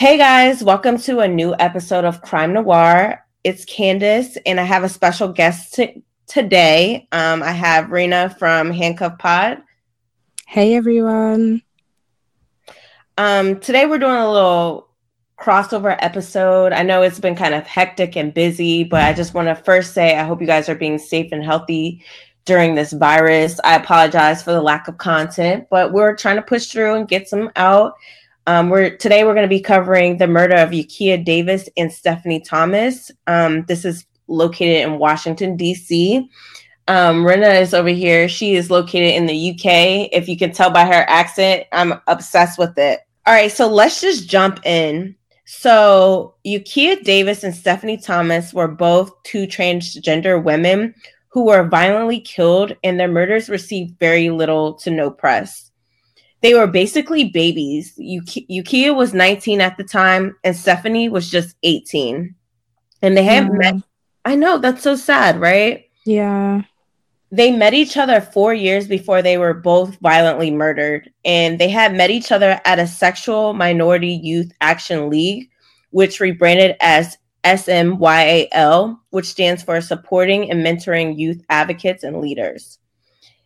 Hey guys, welcome to a new episode of Crime Noir. It's Candice, and I have a special guest t- today. Um, I have Rena from Handcuff Pod. Hey everyone. Um, today we're doing a little crossover episode. I know it's been kind of hectic and busy, but I just want to first say I hope you guys are being safe and healthy during this virus. I apologize for the lack of content, but we're trying to push through and get some out. Um, we're today we're going to be covering the murder of Ukea Davis and Stephanie Thomas. Um, this is located in Washington D.C. Um, Rena is over here. She is located in the UK. If you can tell by her accent, I'm obsessed with it. All right, so let's just jump in. So, Ukea Davis and Stephanie Thomas were both two transgender women who were violently killed, and their murders received very little to no press they were basically babies. Ukea was 19 at the time, and Stephanie was just 18. And they had met. I know that's so sad, right? Yeah. They met each other four years before they were both violently murdered. And they had met each other at a Sexual Minority Youth Action League, which rebranded as SMYAL, which stands for Supporting and Mentoring Youth Advocates and Leaders.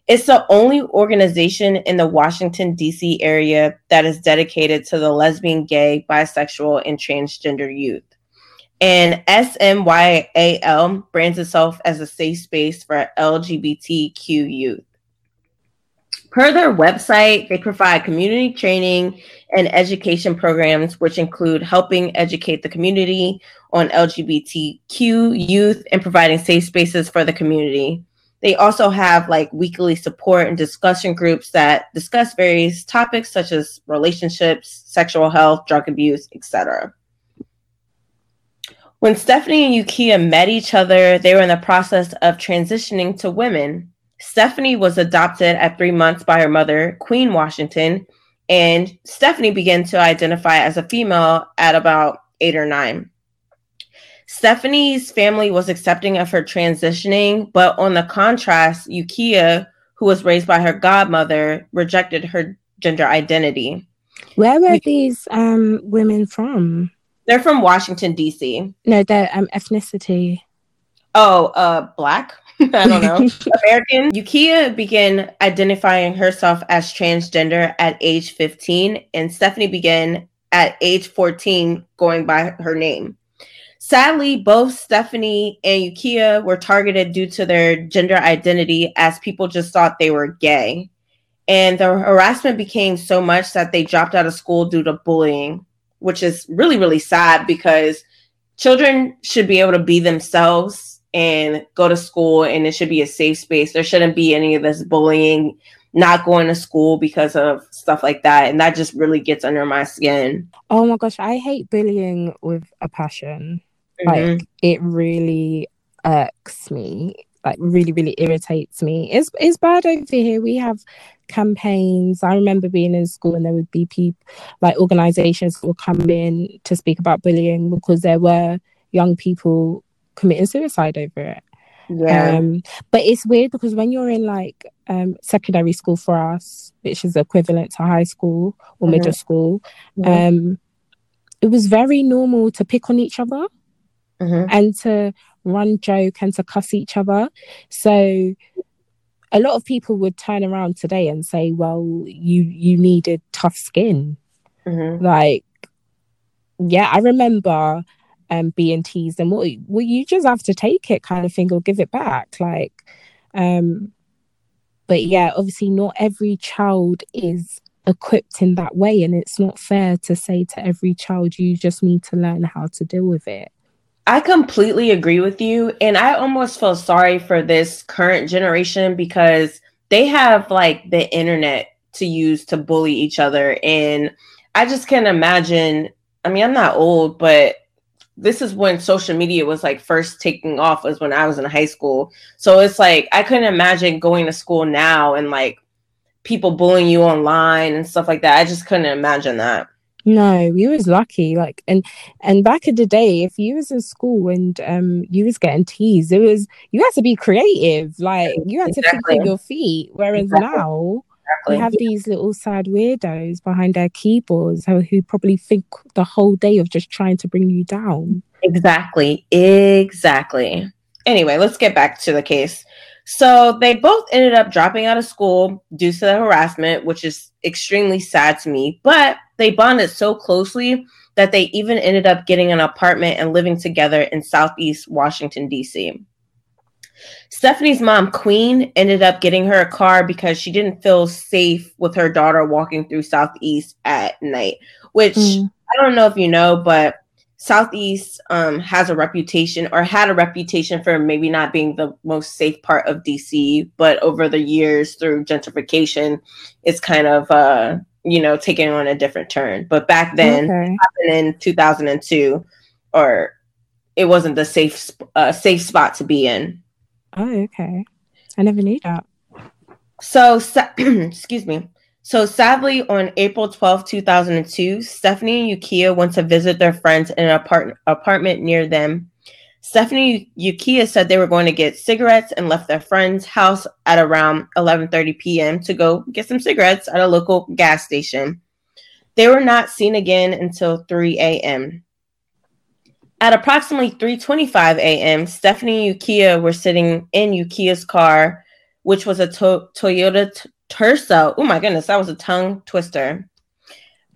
It's the only organization in the Washington, D.C. area that is dedicated to the lesbian, gay, bisexual, and transgender youth. And SMYAL brands itself as a safe space for LGBTQ youth. Per their website, they provide community training and education programs, which include helping educate the community on LGBTQ youth and providing safe spaces for the community. They also have like weekly support and discussion groups that discuss various topics such as relationships, sexual health, drug abuse, etc. When Stephanie and Ukea met each other, they were in the process of transitioning to women. Stephanie was adopted at three months by her mother, Queen Washington, and Stephanie began to identify as a female at about eight or nine. Stephanie's family was accepting of her transitioning, but on the contrast, Ukea, who was raised by her godmother, rejected her gender identity. Where were these um, women from? They're from Washington, D.C. No, their um, ethnicity. Oh, uh, black? I don't know. American. Ukea began identifying herself as transgender at age 15, and Stephanie began at age 14 going by her name. Sadly, both Stephanie and Ukea were targeted due to their gender identity as people just thought they were gay. And the harassment became so much that they dropped out of school due to bullying, which is really, really sad because children should be able to be themselves and go to school and it should be a safe space. There shouldn't be any of this bullying, not going to school because of stuff like that. And that just really gets under my skin. Oh my gosh, I hate bullying with a passion. Mm-hmm. Like it really irks me. Like really, really irritates me. It's it's bad over here. We have campaigns. I remember being in school and there would be people like organizations that would come in to speak about bullying because there were young people committing suicide over it. Yeah. Um, but it's weird because when you're in like um, secondary school for us, which is equivalent to high school or mm-hmm. middle school, mm-hmm. um, it was very normal to pick on each other mm-hmm. and to run joke and to cuss each other. So a lot of people would turn around today and say, "Well, you you needed tough skin." Mm-hmm. Like, yeah, I remember um, being teased, and what well, you just have to take it, kind of thing, or give it back. Like, um, but yeah, obviously, not every child is equipped in that way, and it's not fair to say to every child, "You just need to learn how to deal with it." I completely agree with you. And I almost feel sorry for this current generation because they have like the internet to use to bully each other. And I just can't imagine. I mean, I'm not old, but this is when social media was like first taking off, was when I was in high school. So it's like I couldn't imagine going to school now and like people bullying you online and stuff like that. I just couldn't imagine that. No, we was lucky. Like and and back in the day, if you was in school and um you was getting teased, it was you had to be creative. Like you had exactly. to think on your feet. Whereas exactly. now Exactly. We have these little sad weirdos behind their keyboards who, who probably think the whole day of just trying to bring you down. Exactly. Exactly. Anyway, let's get back to the case. So they both ended up dropping out of school due to the harassment, which is extremely sad to me. But they bonded so closely that they even ended up getting an apartment and living together in Southeast Washington, D.C. Stephanie's mom, Queen, ended up getting her a car because she didn't feel safe with her daughter walking through Southeast at night, which mm. I don't know if you know, but Southeast um, has a reputation or had a reputation for maybe not being the most safe part of DC, but over the years through gentrification, it's kind of uh, you know taking on a different turn. But back then, okay. in 2002, or it wasn't the safe uh, safe spot to be in. Oh, okay. I never knew that. So, excuse me. So sadly, on April 12, 2002, Stephanie and Ukea went to visit their friends in an apart- apartment near them. Stephanie Ukea said they were going to get cigarettes and left their friend's house at around 11:30 p.m. to go get some cigarettes at a local gas station. They were not seen again until 3 a.m. At approximately 3:25 a.m., Stephanie and Ukea were sitting in Ukea's car, which was a to- Toyota Tercel. Oh my goodness, that was a tongue twister.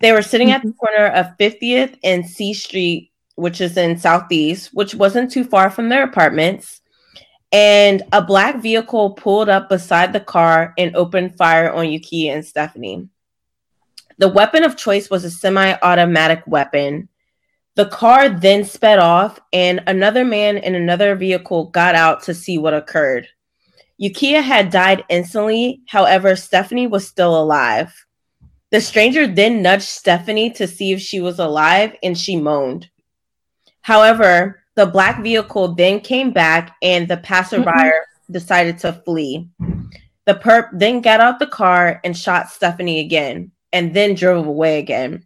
They were sitting at the mm-hmm. corner of 50th and C Street, which is in Southeast, which wasn't too far from their apartments. And a black vehicle pulled up beside the car and opened fire on Yuki and Stephanie. The weapon of choice was a semi automatic weapon. The car then sped off, and another man in another vehicle got out to see what occurred. Ukea had died instantly. However, Stephanie was still alive. The stranger then nudged Stephanie to see if she was alive and she moaned. However, the black vehicle then came back and the passerby mm-hmm. decided to flee. The perp then got out the car and shot Stephanie again and then drove away again.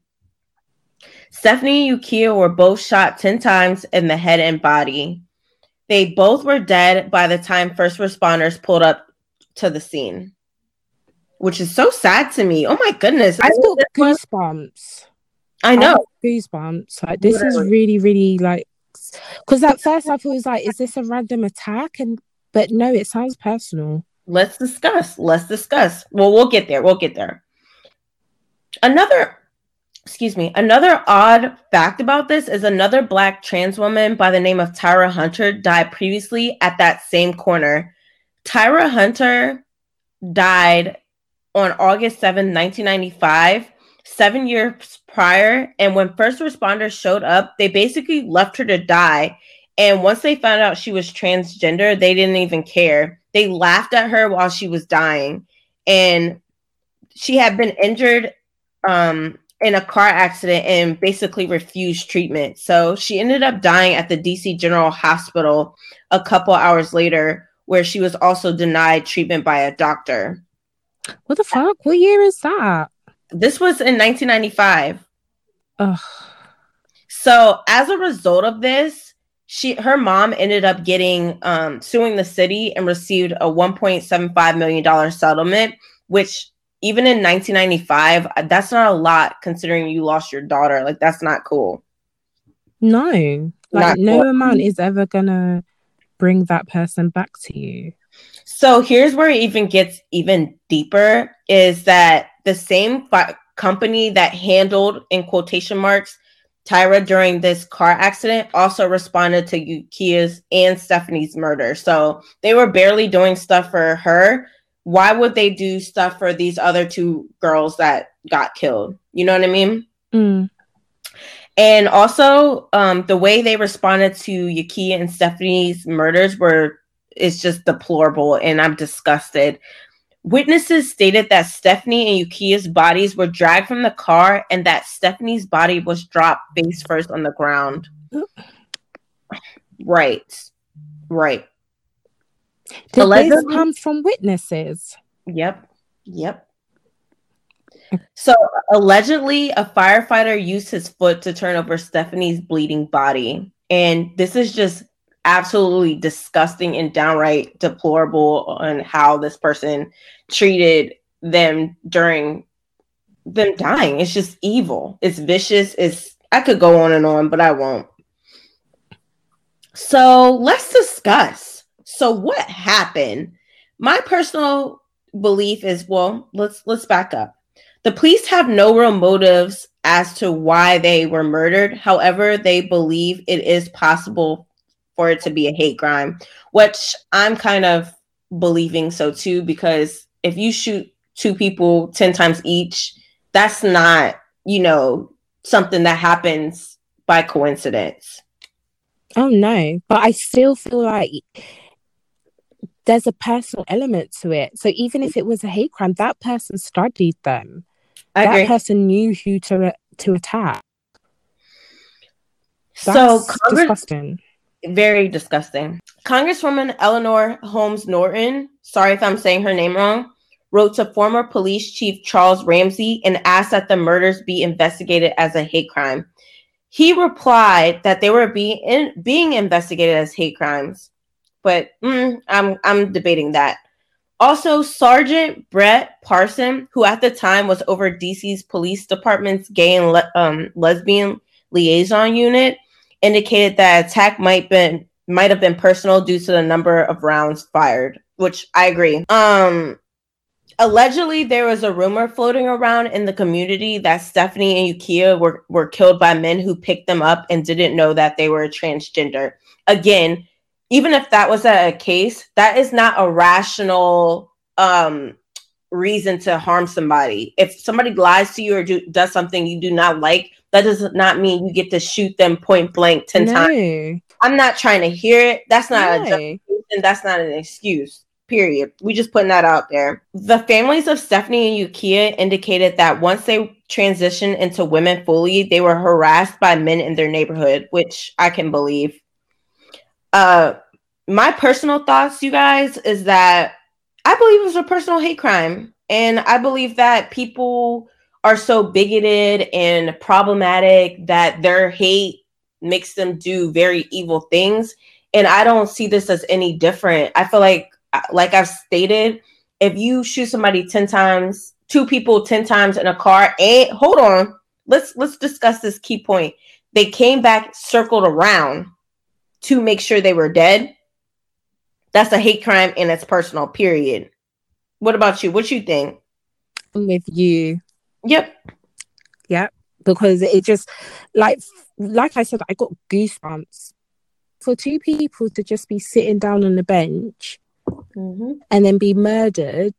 Stephanie and Ukea were both shot 10 times in the head and body. They both were dead by the time first responders pulled up to the scene, which is so sad to me. Oh my goodness. I feel goosebumps. I know. I goosebumps. Like, this Literally. is really, really like, because at first I thought it was like, is this a random attack? And, but no, it sounds personal. Let's discuss. Let's discuss. Well, we'll get there. We'll get there. Another excuse me, another odd fact about this is another black trans woman by the name of Tyra Hunter died previously at that same corner. Tyra Hunter died on August 7, 1995, seven years prior. And when first responders showed up, they basically left her to die. And once they found out she was transgender, they didn't even care. They laughed at her while she was dying. And she had been injured um, in a car accident and basically refused treatment. So she ended up dying at the DC General Hospital a couple hours later, where she was also denied treatment by a doctor. What the fuck? What year is that? This was in 1995. Ugh. So as a result of this, she her mom ended up getting um, suing the city and received a 1.75 million dollar settlement, which even in 1995, uh, that's not a lot considering you lost your daughter. Like that's not cool. No, like not no cool. amount is ever gonna bring that person back to you. So here's where it even gets even deeper is that the same fi- company that handled in quotation marks Tyra during this car accident also responded to Ukea's and Stephanie's murder. So they were barely doing stuff for her, why would they do stuff for these other two girls that got killed? You know what I mean? Mm. And also, um, the way they responded to Ukea and Stephanie's murders were is just deplorable, and I'm disgusted. Witnesses stated that Stephanie and Ukea's bodies were dragged from the car, and that Stephanie's body was dropped face first on the ground. right, right. Did this come from witnesses? Yep. Yep. So allegedly, a firefighter used his foot to turn over Stephanie's bleeding body. And this is just absolutely disgusting and downright deplorable on how this person treated them during them dying. It's just evil. It's vicious. It's I could go on and on, but I won't. So let's discuss. So what happened? My personal belief is well, let's let's back up. The police have no real motives as to why they were murdered. However, they believe it is possible for it to be a hate crime, which I'm kind of believing so too, because if you shoot two people 10 times each, that's not, you know, something that happens by coincidence. Oh no, but I still feel like there's a personal element to it. So even if it was a hate crime, that person studied them. I that agree. person knew who to to attack. That's so Congress, disgusting. Very disgusting. Congresswoman Eleanor Holmes Norton, sorry if I'm saying her name wrong, wrote to former police chief Charles Ramsey and asked that the murders be investigated as a hate crime. He replied that they were being in, being investigated as hate crimes, but mm, I'm I'm debating that. Also, Sergeant Brett Parson, who at the time was over DC's police department's gay and le- um, lesbian liaison unit, indicated that attack might been might have been personal due to the number of rounds fired, which I agree. Um, allegedly, there was a rumor floating around in the community that Stephanie and Ukea were were killed by men who picked them up and didn't know that they were transgender. Again, even if that was a case, that is not a rational um, reason to harm somebody. If somebody lies to you or do, does something you do not like, that does not mean you get to shoot them point blank 10 no. times. I'm not trying to hear it. That's not no. a justification. That's not an excuse. Period. We just putting that out there. The families of Stephanie and Ukea indicated that once they transitioned into women fully, they were harassed by men in their neighborhood, which I can believe. Uh, my personal thoughts, you guys, is that I believe it was a personal hate crime. And I believe that people are so bigoted and problematic that their hate makes them do very evil things. And I don't see this as any different. I feel like, like I've stated, if you shoot somebody 10 times, two people 10 times in a car, and hold on, let's let's discuss this key point. They came back circled around to make sure they were dead that's a hate crime and it's personal, period. What about you? What you think? I'm with you. Yep. Yep. Because it just like like I said, I got goosebumps. For two people to just be sitting down on the bench mm-hmm. and then be murdered,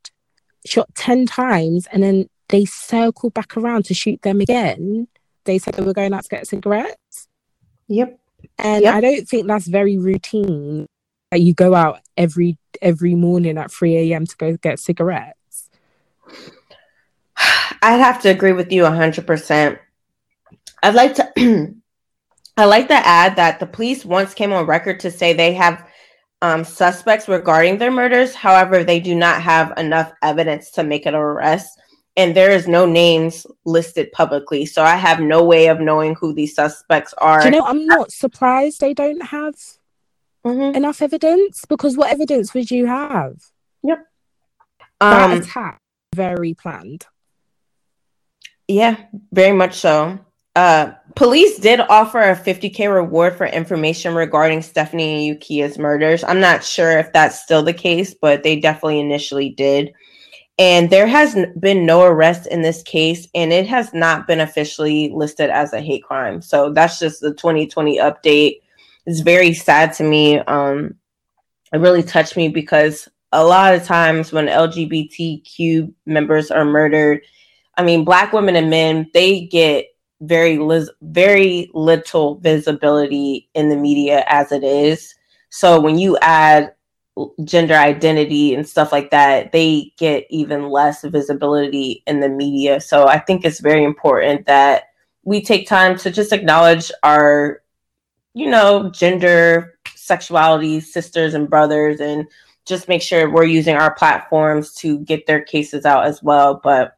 shot 10 times, and then they circle back around to shoot them again. They said they were going out to get cigarettes. Yep. And yep. I don't think that's very routine you go out every every morning at 3 a.m. to go get cigarettes. I'd have to agree with you 100%. I'd like to I like to add that the police once came on record to say they have um, suspects regarding their murders. However, they do not have enough evidence to make an arrest, and there is no names listed publicly. So I have no way of knowing who these suspects are. Do you know, I'm not surprised they don't have mm-hmm. enough evidence because what evidence would you have? Yep. That um, attack very planned. Yeah, very much so. Uh, police did offer a 50k reward for information regarding Stephanie and Ukea's murders. I'm not sure if that's still the case, but they definitely initially did. And there has been no arrest in this case, and it has not been officially listed as a hate crime. So that's just the 2020 update it's very sad to me. Um, it really touched me because a lot of times when LGBTQ members are murdered, I mean, black women and men, they get very li- very little visibility in the media as it is. So when you add gender identity and stuff like that, they get even less visibility in the media. So I think it's very important that we take time to just acknowledge our you know, gender, sexuality, sisters and brothers, and just make sure we're using our platforms to get their cases out as well. But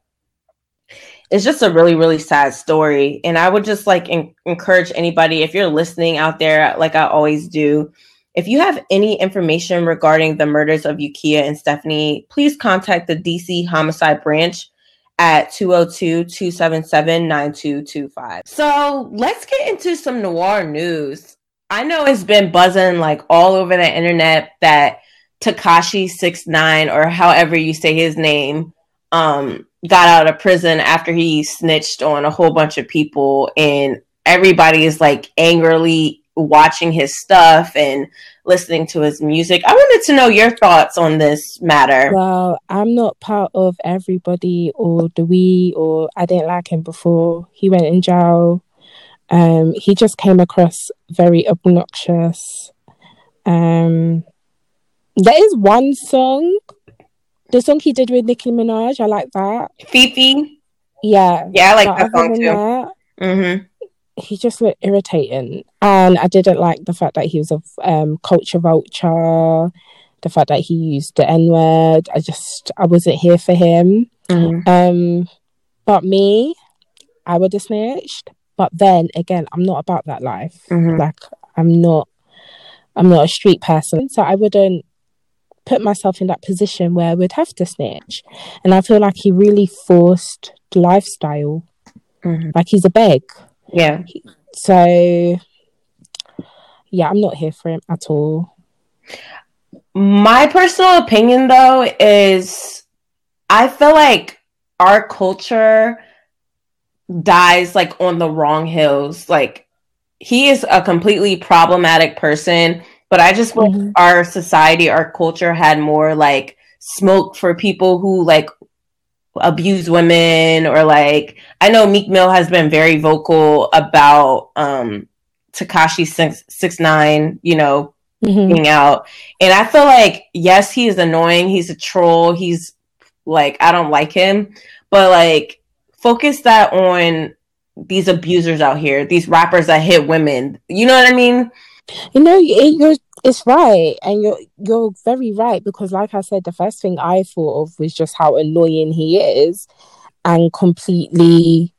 it's just a really, really sad story. And I would just like encourage anybody, if you're listening out there, like I always do, If you have any information regarding the murders of Ukea and Stephanie, please contact the DC Homicide Branch at 202-277-9225. So let's get into some noir news. I know it's been buzzing like all over the internet that Tekashi Six Nine or however you say his name um got out of prison after he snitched on a whole bunch of people and everybody is like angrily watching his stuff and listening to his music. I wanted to know your thoughts on this matter. Well, I'm not part of everybody or the we or I didn't like him before he went in jail. Um, he just came across very obnoxious. Um, there is one song, the song he did with Nicki Minaj. I like that. FEFE. Yeah, yeah, I like that song too. That, mm-hmm he just looked irritating, and I didn't like the fact that he was a um, culture vulture. The fact that he used the N word, I just I wasn't here for him. Mm-hmm. Um, but me, I would have snitched. But then again, I'm not about that life. Mm-hmm. Like I'm not, I'm not a street person, so I wouldn't put myself in that position where I would have to snitch. And I feel like he really forced the lifestyle. Mm-hmm. Like he's a beg. Yeah. So, yeah, I'm not here for him at all. My personal opinion, though, is I feel like our culture dies like on the wrong hills. Like, he is a completely problematic person, but I just wish mm-hmm. our society, our culture had more like smoke for people who like abuse women or like I know Meek Mill has been very vocal about um Tekashi six, six nine, you know, mm-hmm. being out. And I feel like yes, he is annoying, he's a troll, he's like I don't like him, but like focus that on these abusers out here, these rappers that hit women. You know what I mean? You know, you're it's right, and you're you're very right because, like I said, the first thing I thought of was just how annoying he is, and completely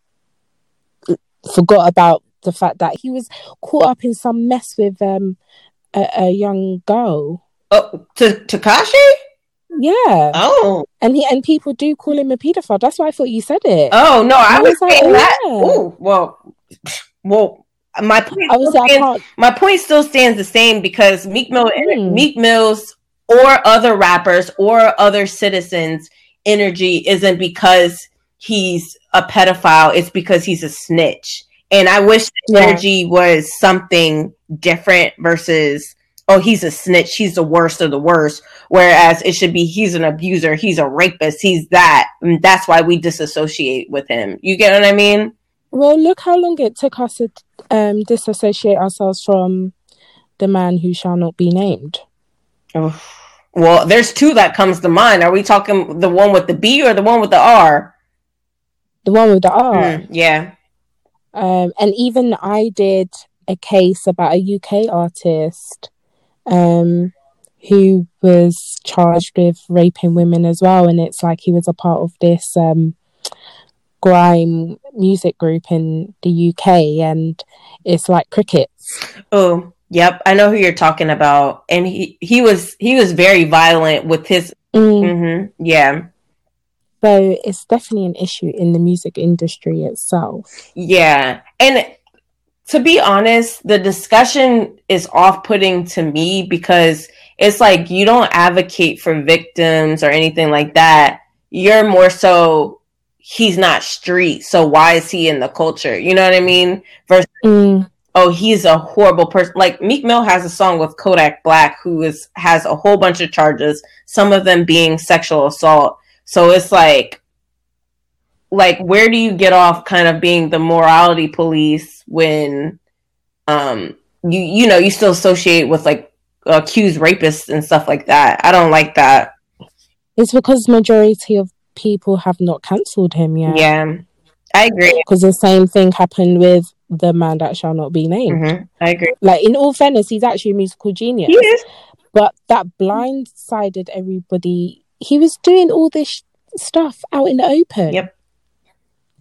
forgot about the fact that he was caught up in some mess with um a, a young girl. Oh, to Tekashi. Yeah. Oh. And he and people do call him a pedophile. That's why I thought you said it. Oh no, I, I was, like, that. Oh, well, well, my point, I was stands, my point still stands the same because Meek Mill, mm. Meek Mill's or other rappers or other citizens' energy isn't because he's a pedophile; it's because he's a snitch. And I wish the yeah. energy was something different versus oh he's a snitch, he's the worst of the worst. Whereas it should be he's an abuser, he's a rapist, he's that. And that's why we disassociate with him. You get what I mean? Well, look how long it took us to um, disassociate ourselves from the man who shall not be named. Oh. Well, there's two that comes to mind. Are we talking the one with the B or the one with the R? The one with the R. Mm, yeah. Um, and even I did a case about a UK artist um, who was charged with raping women as well. And it's like he was a part of this um, grime music group in the UK, and it's like crickets. Oh, yep, I know who you're talking about, and he he was he was very violent with his. Mm. Mm-hmm, yeah. So it's definitely an issue in the music industry itself. Yeah, and to be honest, the discussion is off-putting to me because it's like you don't advocate for victims or anything like that. You're more so he's not street, so why is he in the culture? You know what I mean? Versus, mm. oh, he's a horrible person. Like Meek Mill has a song with Kodak Black, who is has a whole bunch of charges, some of them being sexual assault. So it's like, like where do you get off kind of being the morality police when, um, you you know you still associate with like accused rapists and stuff like that. I don't like that. It's because majority of people have not cancelled him yet. Yeah, I agree. Because the same thing happened with the man that shall not be named. Mm-hmm. I agree. Like in all fairness, he's actually a musical genius. He is. But that blindsided everybody. He was doing all this sh- stuff out in the open. Yep.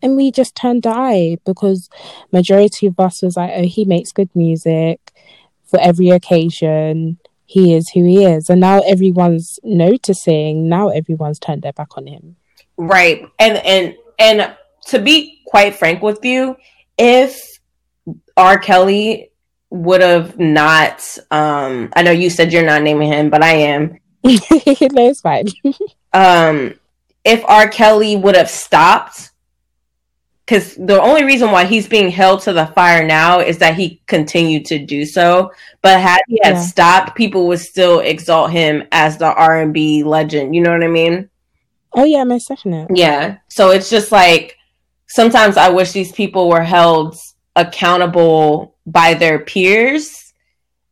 And we just turned the eye because majority of us was like, oh, he makes good music for every occasion. he is who he is. And now everyone's noticing, now everyone's turned their back on him. Right. And and and to be quite frank with you, if R. Kelly would have not um I know you said you're not naming him, but I am. it's fine. um if R. Kelly would have stopped because the only reason why he's being held to the fire now is that he continued to do so. But had he had yeah. stopped, people would still exalt him as the R and B legend. You know what I mean? Oh yeah, most definitely. Yeah. So it's just like sometimes I wish these people were held accountable by their peers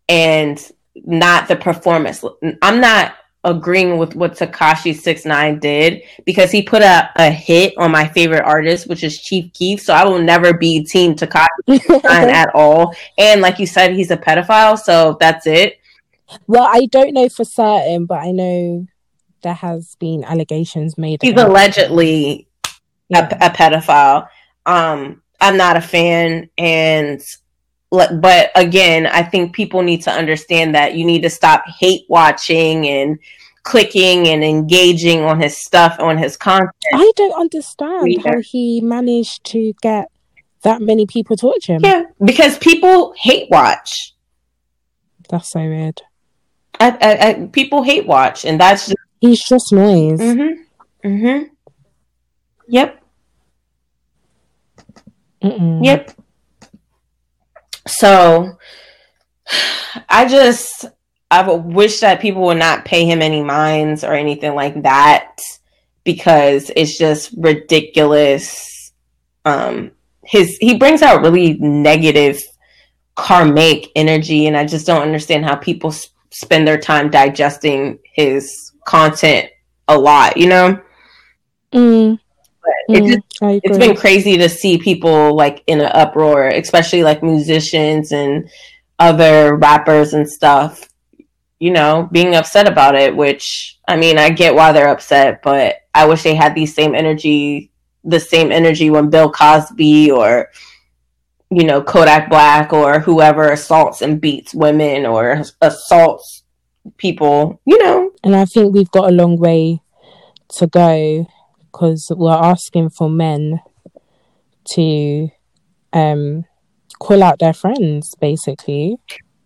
and not the performance. I'm not agreeing with what Tekashi Six Nine did because he put a, a hit on my favorite artist, which is Chief Keef. So I will never be Team Tekashi at all. And like you said, he's a pedophile, so that's it. Well, I don't know for certain, but I know there has been allegations made. He's allegedly yeah. a, a pedophile. Um, I'm not a fan, and but again, I think people need to understand that you need to stop hate watching and clicking and engaging on his stuff on his content. I don't understand either. how he managed to get that many people to watch him. Yeah, because people hate watch. That's so weird. I, I, I, people hate watch, and that's just he's just noise. Mm-hmm. Mm-hmm. Yep. Mm-mm. Yep. So I just I wish that people would not pay him any minds or anything like that because it's just ridiculous. Um his he brings out really negative karmic energy and I just don't understand how people sp- spend their time digesting his content a lot, you know? Mm. But mm, just, it's been crazy to see people like in an uproar, especially like musicians and other rappers and stuff, you know, being upset about it, which I mean, I get why they're upset, but I wish they had the same energy, the same energy when Bill Cosby or, you know, Kodak Black or whoever assaults and beats women or assaults people, you know. And I think we've got a long way to go because we're asking for men to um, call out their friends, basically.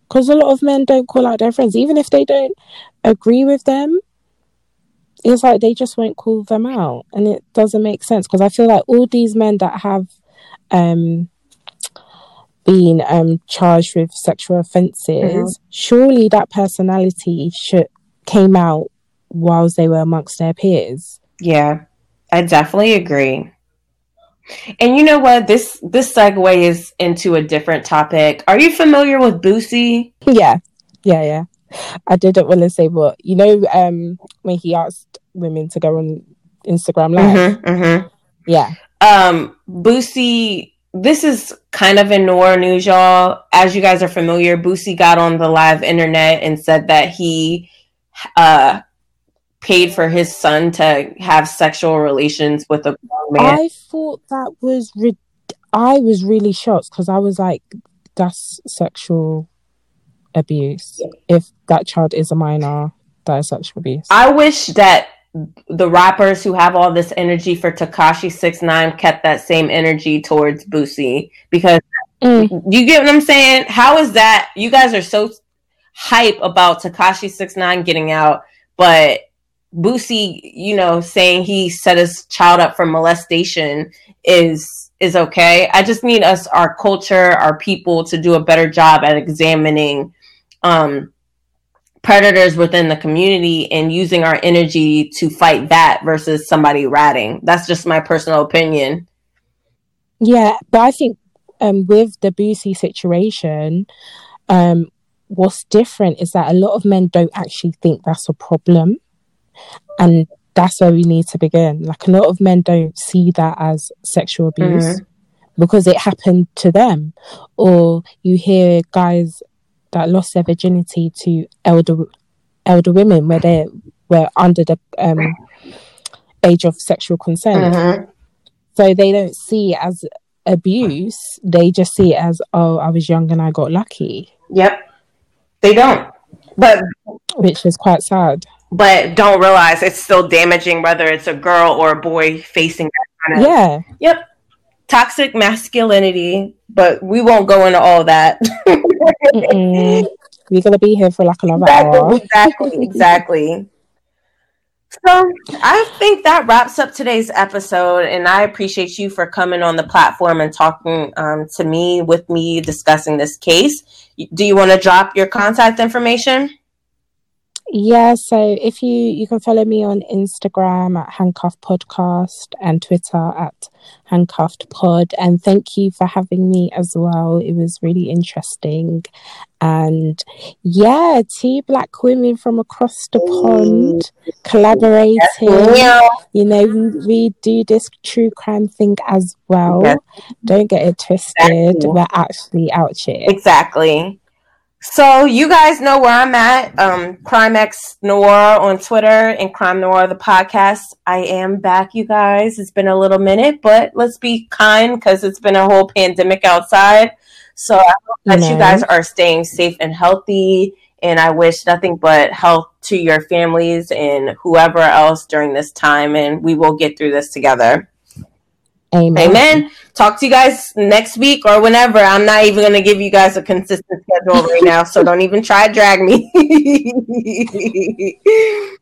Because a lot of men don't call out their friends, even if they don't agree with them. It's like they just won't call them out, and it doesn't make sense. Because I feel like all these men that have um, been um, charged with sexual offences, mm-hmm. surely that personality should came out whilst they were amongst their peers. Yeah. I definitely agree. And you know what? This this segue is into a different topic. Are you familiar with Boosie? Yeah, yeah, yeah. I didn't want to say what you know. Um, when he asked women to go on Instagram Live. Mm-hmm, mm-hmm. Yeah. Um, Boosie. This is kind of in noir news, y'all. As you guys are familiar, Boosie got on the live internet and said that he uh paid for his son to have sexual relations with a man. I thought that was re- I was really shocked because I was like, that's sexual abuse. If that child is a minor, that is sexual abuse. I wish that the rappers who have all this energy for Tekashi Six Nine kept that same energy towards Boosie because mm. you get what I'm saying. How is that? You guys are so hype about Tekashi Six Nine getting out, but Boosie, you know, saying he set his child up for molestation is is okay. I just need us, our culture, our people, to do a better job at examining um, predators within the community and using our energy to fight that versus somebody ratting. That's just my personal opinion. Yeah, but I think um, with the Boosie situation, um, what's different is that a lot of men don't actually think that's a problem and that's where we need to begin. Like a lot of men don't see that as sexual abuse mm-hmm. because it happened to them. Or you hear guys that lost their virginity to elder elder women where they were under the um, age of sexual consent. Mm-hmm. So they don't see it as abuse. They just see it as, oh, I was young and I got lucky. Yep. They don't. but which is quite sad. But don't realize it's still damaging whether it's a girl or a boy facing that kind of yeah. Yep. Toxic masculinity, but we won't go into all that. We're gonna be here for like another exactly, hour. Exactly, exactly. So I think that wraps up today's episode, and I appreciate you for coming on the platform and talking um, to me with me discussing this case. Do you want to drop your contact information? Yeah, so if you you can follow me on Instagram at Handcuff Podcast and Twitter at Handcuffed Pod. And thank you for having me as well. It was really interesting. And yeah, two black women from across the pond collaborating. Yeah. You know, we, we do this true crime thing as well. Don't get it twisted. Exactly. We're actually out here. Exactly. So you guys know where I'm at. Um, Crimex Noir on Twitter and Crime Noir the podcast. I am back, you guys. It's been a little minute, but let's be kind because it's been a whole pandemic outside. So I hope that you guys are staying safe and healthy. And I wish nothing but health to your families and whoever else during this time. And we will get through this together. Amen. Amen. Talk to you guys next week or whenever. I'm not even going to give you guys a consistent schedule right now, so don't even try to drag me.